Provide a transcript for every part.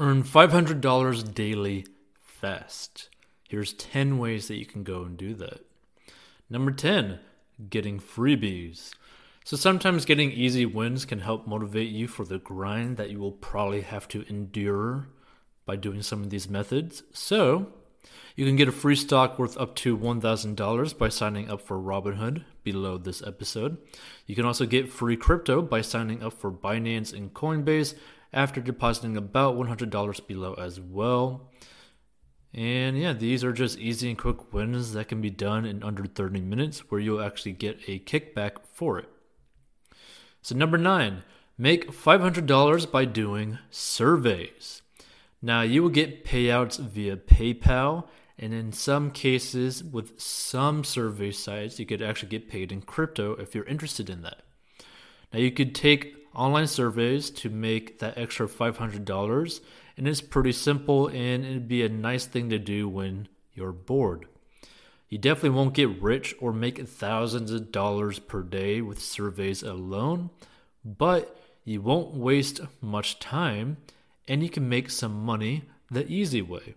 Earn $500 daily fast. Here's 10 ways that you can go and do that. Number 10, getting freebies. So sometimes getting easy wins can help motivate you for the grind that you will probably have to endure by doing some of these methods. So you can get a free stock worth up to $1,000 by signing up for Robinhood below this episode. You can also get free crypto by signing up for Binance and Coinbase after depositing about $100 below as well. And yeah, these are just easy and quick wins that can be done in under 30 minutes where you'll actually get a kickback for it. So, number nine, make $500 by doing surveys. Now, you will get payouts via PayPal, and in some cases, with some survey sites, you could actually get paid in crypto if you're interested in that. Now, you could take online surveys to make that extra $500, and it's pretty simple, and it'd be a nice thing to do when you're bored. You definitely won't get rich or make thousands of dollars per day with surveys alone, but you won't waste much time and you can make some money the easy way.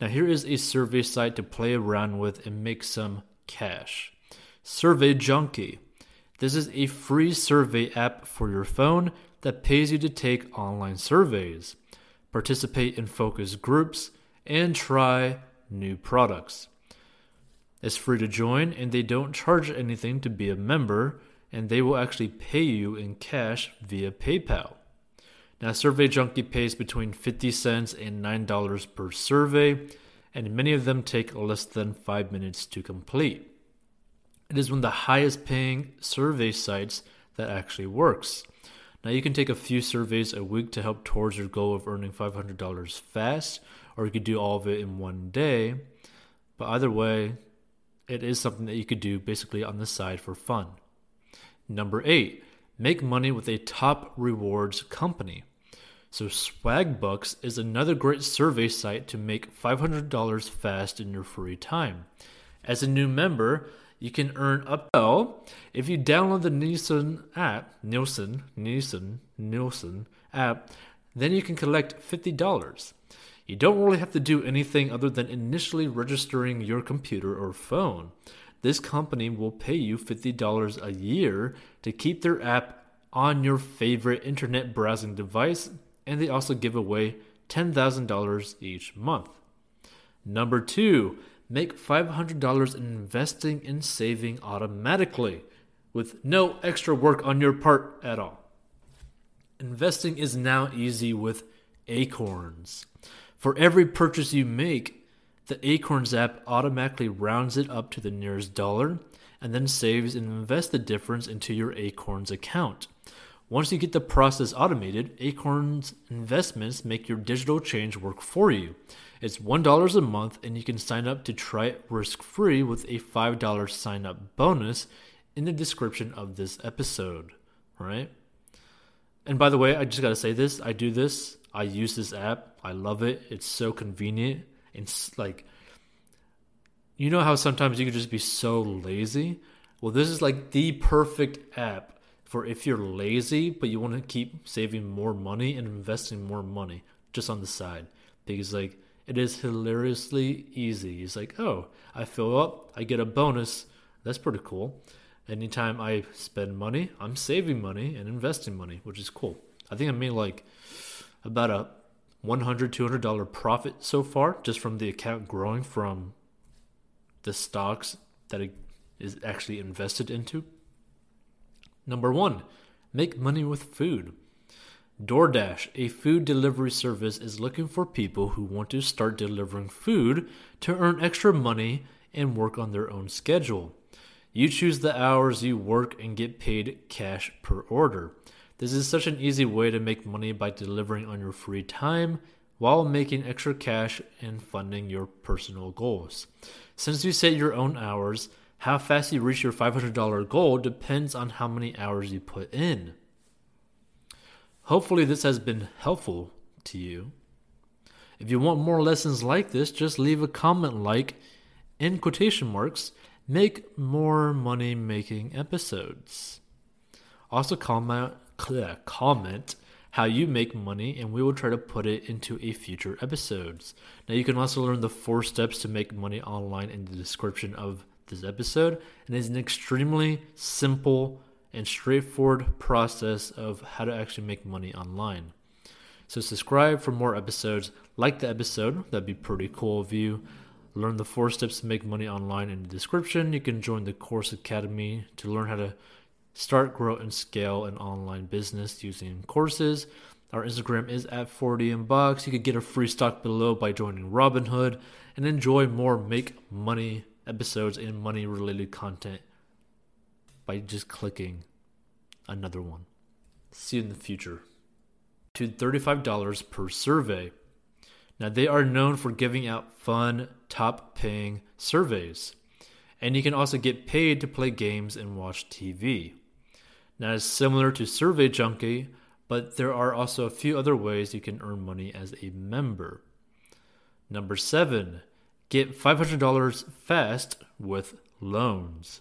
Now, here is a survey site to play around with and make some cash Survey Junkie. This is a free survey app for your phone that pays you to take online surveys, participate in focus groups, and try new products. It's free to join, and they don't charge anything to be a member, and they will actually pay you in cash via PayPal. Now, Survey Junkie pays between 50 cents and $9 per survey, and many of them take less than 5 minutes to complete. It is one of the highest paying survey sites that actually works. Now, you can take a few surveys a week to help towards your goal of earning $500 fast, or you could do all of it in one day. But either way, it is something that you could do basically on the side for fun. Number eight, make money with a top rewards company. So, Swagbucks is another great survey site to make $500 fast in your free time. As a new member, you can earn up to if you download the Nielsen app, Nielsen, Nielsen, Nielsen app, then you can collect $50. You don't really have to do anything other than initially registering your computer or phone. This company will pay you $50 a year to keep their app on your favorite internet browsing device, and they also give away $10,000 each month. Number two, make $500 in investing and saving automatically with no extra work on your part at all. Investing is now easy with Acorns. For every purchase you make, the Acorns app automatically rounds it up to the nearest dollar and then saves and invests the difference into your Acorns account. Once you get the process automated, Acorns investments make your digital change work for you. It's $1 a month, and you can sign up to try it risk free with a $5 sign up bonus in the description of this episode. Right? And by the way, I just got to say this I do this I use this app. I love it. It's so convenient. It's like, you know how sometimes you can just be so lazy? Well, this is like the perfect app for if you're lazy, but you want to keep saving more money and investing more money just on the side. Because, like, it is hilariously easy. It's like, oh, I fill up, I get a bonus. That's pretty cool. Anytime I spend money, I'm saving money and investing money, which is cool. I think I made like about a $100, $200 profit so far just from the account growing from the stocks that it is actually invested into. Number one, make money with food. DoorDash, a food delivery service, is looking for people who want to start delivering food to earn extra money and work on their own schedule. You choose the hours you work and get paid cash per order. This is such an easy way to make money by delivering on your free time while making extra cash and funding your personal goals. Since you set your own hours, how fast you reach your $500 goal depends on how many hours you put in. Hopefully, this has been helpful to you. If you want more lessons like this, just leave a comment like, in quotation marks, make more money making episodes. Also, comment comment how you make money, and we will try to put it into a future episodes. Now, you can also learn the four steps to make money online in the description of this episode, and it's an extremely simple and straightforward process of how to actually make money online. So, subscribe for more episodes. Like the episode, that'd be pretty cool of you. Learn the four steps to make money online in the description. You can join the Course Academy to learn how to start, grow, and scale an online business using courses. Our Instagram is at 40 inbox. You could get a free stock below by joining Robinhood and enjoy more make money episodes and money related content by just clicking another one. See you in the future. To $35 per survey. Now, they are known for giving out fun, top paying surveys. And you can also get paid to play games and watch TV. Now, it's similar to Survey Junkie, but there are also a few other ways you can earn money as a member. Number seven, get $500 fast with loans.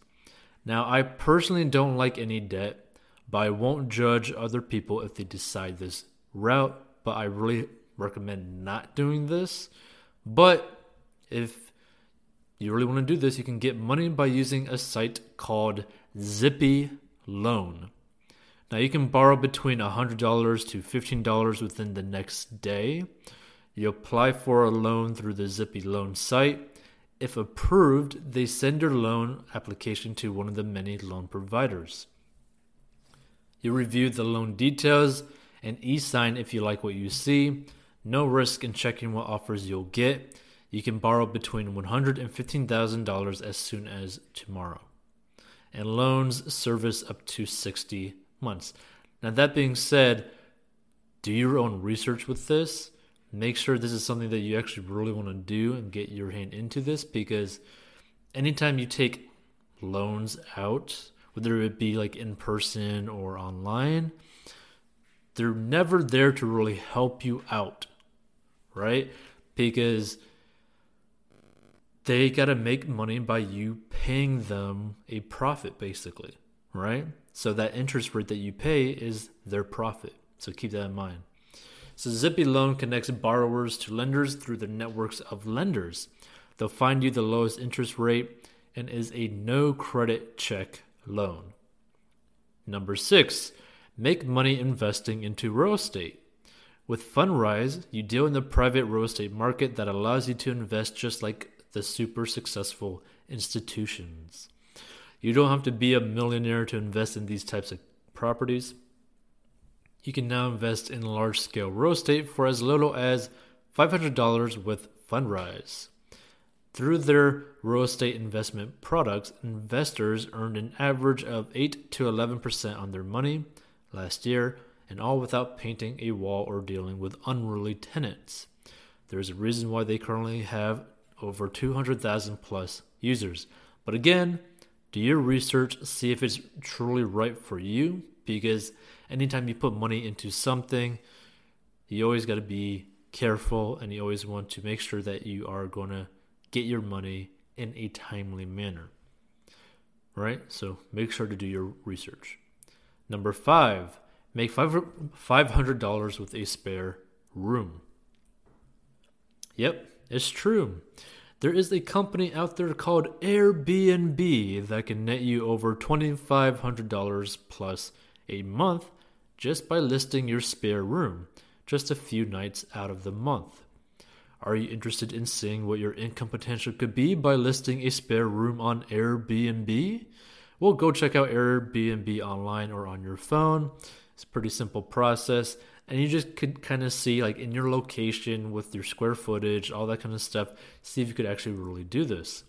Now, I personally don't like any debt, but I won't judge other people if they decide this route, but I really recommend not doing this. But if you really want to do this, you can get money by using a site called Zippy Loan. Now you can borrow between $100 to $15 within the next day. You apply for a loan through the Zippy Loan site. If approved, they send your loan application to one of the many loan providers. You review the loan details and e sign if you like what you see. No risk in checking what offers you'll get. You can borrow between $100 and $15,000 as soon as tomorrow. And loans service up to 60 months. Now, that being said, do your own research with this. Make sure this is something that you actually really want to do and get your hand into this because anytime you take loans out, whether it be like in person or online, they're never there to really help you out, right? Because they got to make money by you paying them a profit, basically, right? So that interest rate that you pay is their profit. So keep that in mind. So Zippy Loan connects borrowers to lenders through the networks of lenders. They'll find you the lowest interest rate and is a no credit check loan. Number six, make money investing into real estate. With Fundrise, you deal in the private real estate market that allows you to invest just like the super successful institutions. You don't have to be a millionaire to invest in these types of properties. You can now invest in large scale real estate for as little as $500 with Fundrise. Through their real estate investment products, investors earned an average of 8 to 11% on their money last year, and all without painting a wall or dealing with unruly tenants. There's a reason why they currently have over 200,000 plus users. But again, do your research, see if it's truly right for you, because anytime you put money into something, you always got to be careful and you always want to make sure that you are going to get your money in a timely manner. Right? So make sure to do your research. Number five, make $500 with a spare room. Yep, it's true. There is a company out there called Airbnb that can net you over $2,500 plus a month just by listing your spare room, just a few nights out of the month. Are you interested in seeing what your income potential could be by listing a spare room on Airbnb? Well, go check out Airbnb online or on your phone. It's a pretty simple process and you just could kind of see like in your location with your square footage all that kind of stuff see if you could actually really do this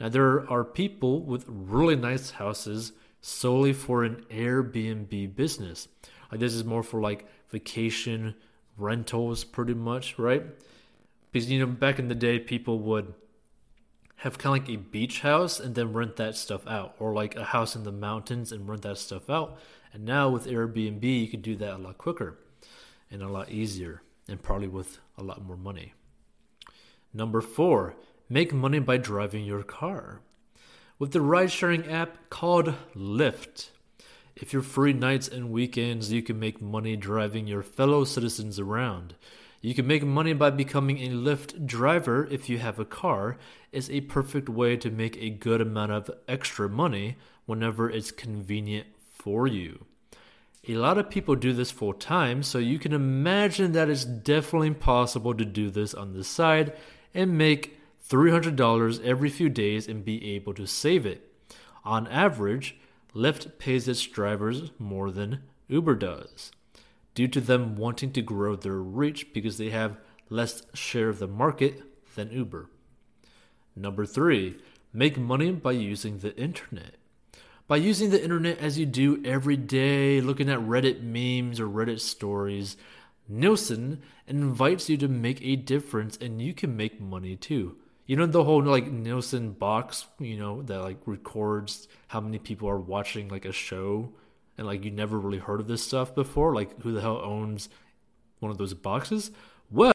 now there are people with really nice houses solely for an airbnb business like this is more for like vacation rentals pretty much right because you know back in the day people would have kind of like a beach house and then rent that stuff out or like a house in the mountains and rent that stuff out and now with airbnb you can do that a lot quicker and a lot easier, and probably with a lot more money. Number four, make money by driving your car. With the ride sharing app called Lyft, If you're free nights and weekends, you can make money driving your fellow citizens around. You can make money by becoming a Lyft driver if you have a car. It's a perfect way to make a good amount of extra money whenever it's convenient for you. A lot of people do this full time, so you can imagine that it's definitely possible to do this on the side and make $300 every few days and be able to save it. On average, Lyft pays its drivers more than Uber does, due to them wanting to grow their reach because they have less share of the market than Uber. Number three, make money by using the internet. By using the internet as you do every day, looking at Reddit memes or Reddit stories, Nielsen invites you to make a difference and you can make money too. You know the whole like Nielsen box, you know, that like records how many people are watching like a show and like you never really heard of this stuff before, like who the hell owns one of those boxes?